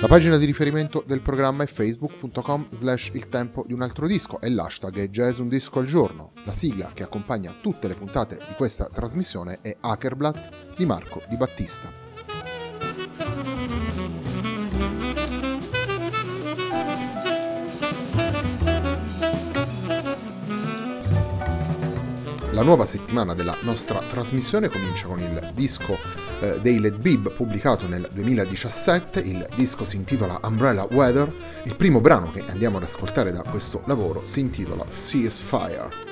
La pagina di riferimento del programma è facebook.com slash il tempo di un altro disco e l'hashtag è jazz un disco al giorno. La sigla che accompagna tutte le puntate di questa trasmissione è Hackerblatt di Marco Di Battista. La nuova settimana della nostra trasmissione comincia con il disco eh, dei Led Bib pubblicato nel 2017, il disco si intitola Umbrella Weather, il primo brano che andiamo ad ascoltare da questo lavoro si intitola Ceasefire.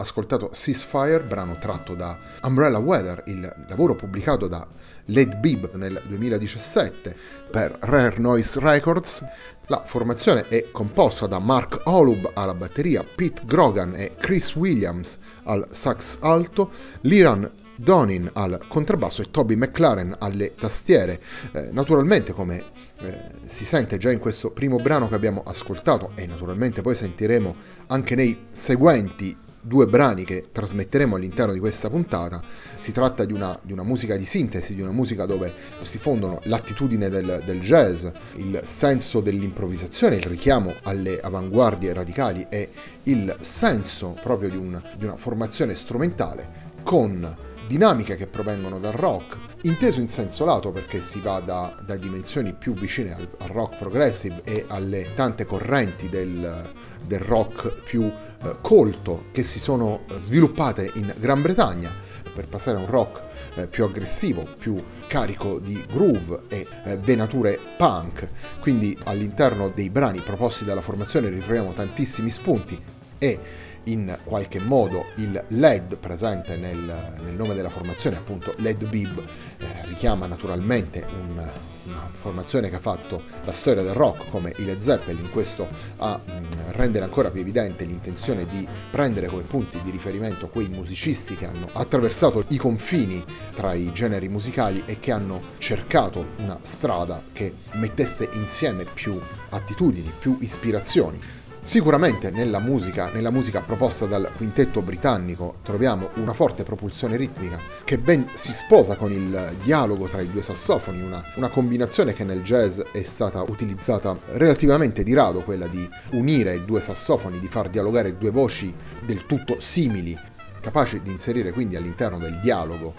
Ascoltato Ceasefire, brano tratto da Umbrella Weather, il lavoro pubblicato da Led Bib nel 2017 per Rare Noise Records. La formazione è composta da Mark Holub alla batteria, Pete Grogan e Chris Williams al sax alto, Liran Donin al contrabbasso e Toby McLaren alle tastiere. Eh, naturalmente, come eh, si sente già in questo primo brano che abbiamo ascoltato, e naturalmente poi sentiremo anche nei seguenti due brani che trasmetteremo all'interno di questa puntata. Si tratta di una, di una, musica di sintesi, di una musica dove si fondono l'attitudine del, del, jazz, il senso dell'improvvisazione, il richiamo alle avanguardie radicali e il senso proprio di, un, di una formazione strumentale con dinamiche che provengono dal rock, inteso in senso lato perché si va da, da dimensioni più vicine al, al, rock progressive e alle tante correnti del, del rock più eh, colto che si sono eh, sviluppate in Gran Bretagna per passare a un rock eh, più aggressivo, più carico di groove e eh, venature punk. Quindi all'interno dei brani proposti dalla formazione ritroviamo tantissimi spunti e in qualche modo il LED presente nel, nel nome della formazione, appunto LED Bib, eh, richiama naturalmente un, una formazione che ha fatto la storia del rock come i Led Zeppelin, questo a mh, mm, rendere ancora più evidente l'intenzione di prendere come punti di riferimento quei musicisti che hanno attraversato i confini tra i generi musicali e che hanno cercato una strada che mettesse insieme più attitudini, più ispirazioni. Sicuramente nella musica, nella musica, proposta dal quintetto britannico troviamo una forte propulsione ritmica che ben si sposa con il dialogo tra i due sassofoni, una, una combinazione che nel jazz è stata utilizzata relativamente di rado, quella di unire due sassofoni, di far dialogare due voci del tutto simili, capaci di inserire quindi all'interno del dialogo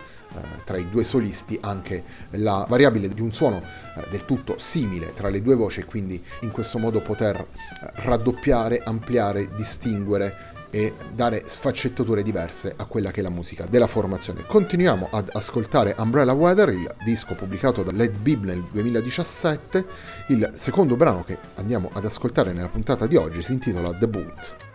tra i due solisti anche la variabile di un suono eh, del tutto simile tra le due voci e quindi in questo modo poter eh, raddoppiare, ampliare, distinguere e dare sfaccettature diverse a quella che è la musica della formazione. Continuiamo ad ascoltare Umbrella Weather, il disco pubblicato da Led Bib nel 2017. Il secondo brano che andiamo ad ascoltare nella puntata di oggi si intitola The Boot.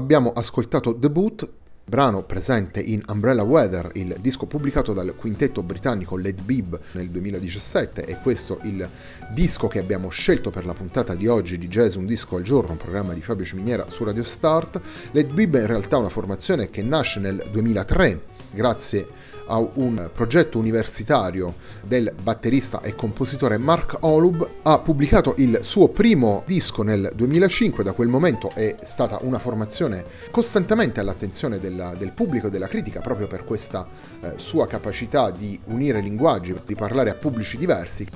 Abbiamo ascoltato The Boot, brano presente in Umbrella Weather, il disco pubblicato dal quintetto britannico Led Bib nel 2017 e questo il disco che abbiamo scelto per la puntata di oggi di Jazz Un Disco al Giorno, un programma di Fabio Ciminiera su Radio Start. Led Bib è in realtà una formazione che nasce nel 2003 grazie a un progetto universitario del batterista e compositore Mark Olub, ha pubblicato il suo primo disco nel 2005, da quel momento è stata una formazione costantemente all'attenzione della, del pubblico e della critica proprio per questa eh, sua capacità di unire linguaggi, di parlare a pubblici diversi.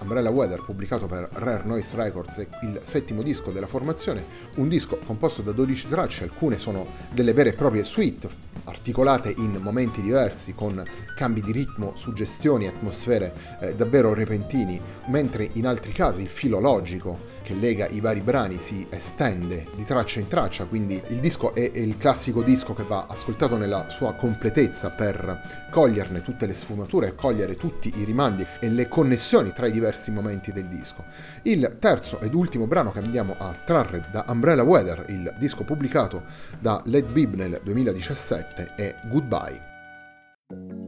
Umbrella Weather, pubblicato per Rare Noise Records, è il settimo disco della formazione, un disco composto da 12 tracce, alcune sono delle vere e proprie suite, articolate in momenti diversi, con cambi di ritmo, suggestioni, atmosfere eh, davvero repentini, mentre in altri casi il filo logico che lega i vari brani si estende di traccia in traccia, quindi il disco è il classico disco che va ascoltato nella sua completezza per coglierne tutte le sfumature, cogliere tutti i rimandi e le connessioni tra i diversi momenti del disco. Il terzo ed ultimo brano che andiamo a trarre da Umbrella Weather, il disco pubblicato da Led Bib nel 2017, è Goodbye.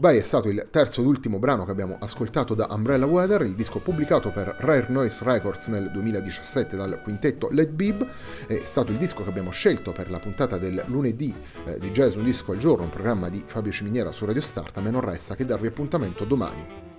Goodbye è stato il terzo ed ultimo brano che abbiamo ascoltato da Umbrella Weather, il disco pubblicato per Rare Noise Records nel 2017 dal quintetto Led Bib, è stato il disco che abbiamo scelto per la puntata del lunedì eh, di Jazz Un Disco al Giorno, un programma di Fabio Ciminiera su Radio Start, a me non resta che darvi appuntamento domani.